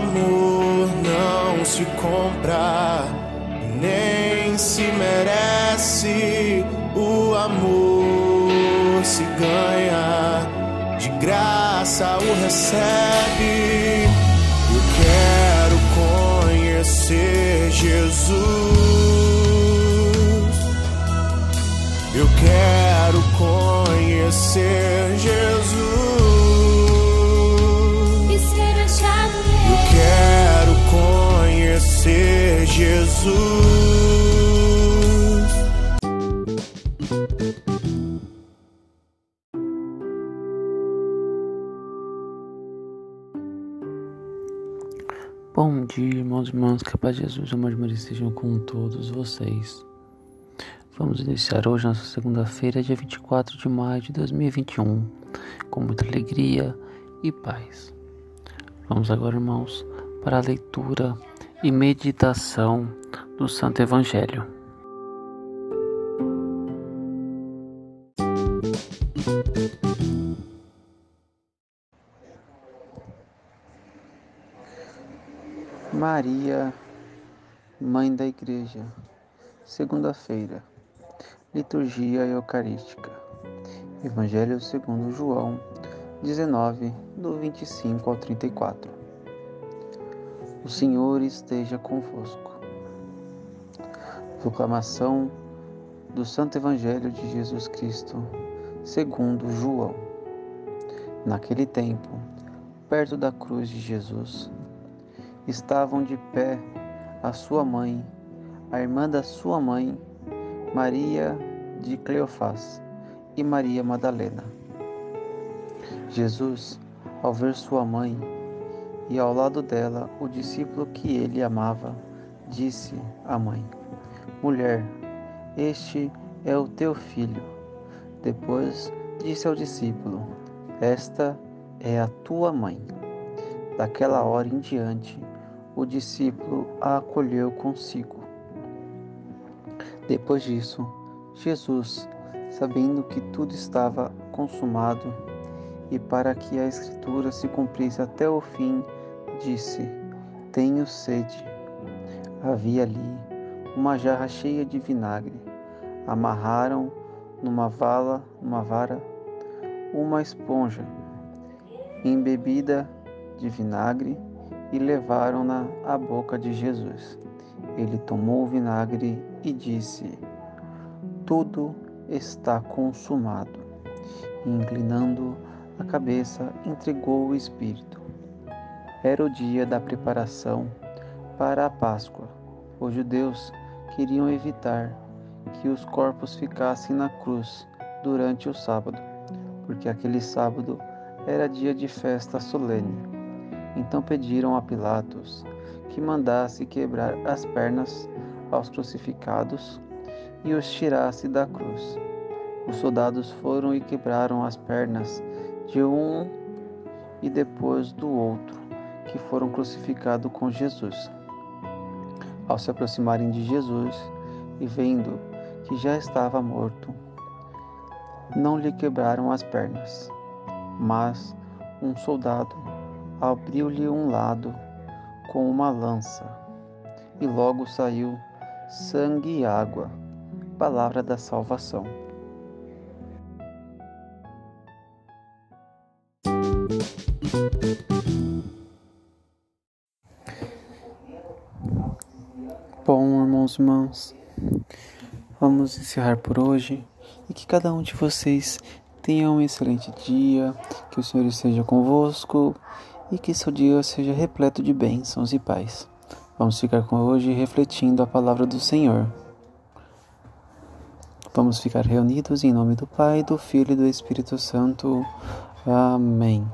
Amor não se compra, nem se merece. O amor se ganha, de graça o recebe. Eu quero conhecer Jesus. Eu quero conhecer Jesus. Ser Jesus. Bom dia, irmãos e irmãs, que a paz de Jesus e amor de Maria estejam com todos vocês. Vamos iniciar hoje nossa segunda-feira, dia 24 de maio de 2021, com muita alegria e paz. Vamos agora, irmãos, para a leitura e meditação do Santo Evangelho. Maria, Mãe da Igreja, segunda-feira, Liturgia Eucarística, Evangelho segundo João 19, do 25 ao 34. O Senhor esteja convosco. Proclamação do Santo Evangelho de Jesus Cristo, segundo João. Naquele tempo, perto da cruz de Jesus, estavam de pé a sua mãe, a irmã da sua mãe, Maria de Cleofás e Maria Madalena. Jesus, ao ver sua mãe, e ao lado dela o discípulo que ele amava, disse à mãe: Mulher, este é o teu filho. Depois disse ao discípulo: Esta é a tua mãe. Daquela hora em diante, o discípulo a acolheu consigo. Depois disso, Jesus, sabendo que tudo estava consumado e para que a Escritura se cumprisse até o fim, disse: Tenho sede. Havia ali uma jarra cheia de vinagre. Amarraram numa vala, numa vara, uma esponja embebida de vinagre e levaram-na à boca de Jesus. Ele tomou o vinagre e disse: Tudo está consumado. E, inclinando a cabeça, entregou o Espírito. Era o dia da preparação para a Páscoa. Os judeus queriam evitar que os corpos ficassem na cruz durante o sábado, porque aquele sábado era dia de festa solene. Então pediram a Pilatos que mandasse quebrar as pernas aos crucificados e os tirasse da cruz. Os soldados foram e quebraram as pernas de um e depois do outro que foram crucificados com Jesus. Ao se aproximarem de Jesus e vendo que já estava morto, não lhe quebraram as pernas, mas um soldado abriu-lhe um lado com uma lança, e logo saiu sangue e água, palavra da salvação. Bom, irmãos e irmãs, vamos encerrar por hoje e que cada um de vocês tenha um excelente dia, que o Senhor esteja convosco e que seu dia seja repleto de bênçãos e paz. Vamos ficar com hoje refletindo a palavra do Senhor. Vamos ficar reunidos em nome do Pai, do Filho e do Espírito Santo. Amém.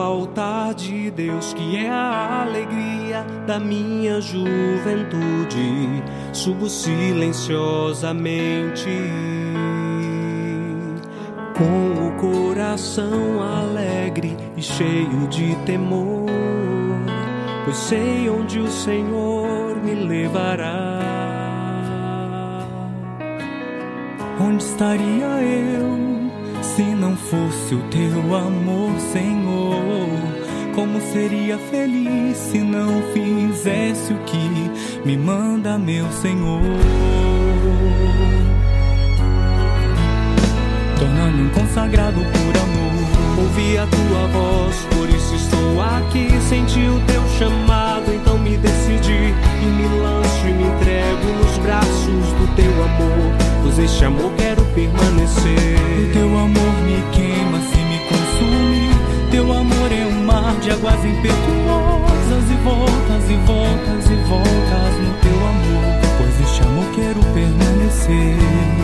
Altar de Deus, que é a alegria da minha juventude, subo silenciosamente. Com o coração alegre e cheio de temor, pois sei onde o Senhor me levará. Onde estaria eu? Se não fosse o teu amor, Senhor, como seria feliz se não fizesse o que me manda, meu Senhor? Tornando-me um consagrado por amor. Ouvi a tua voz, por isso estou aqui. Senti o teu chamado, então me decidi e me lanço e me entrego nos braços do teu amor. Pois este amor quero permanecer. de águas impetuosas e voltas e voltas e voltas no teu amor, pois este amor quero permanecer.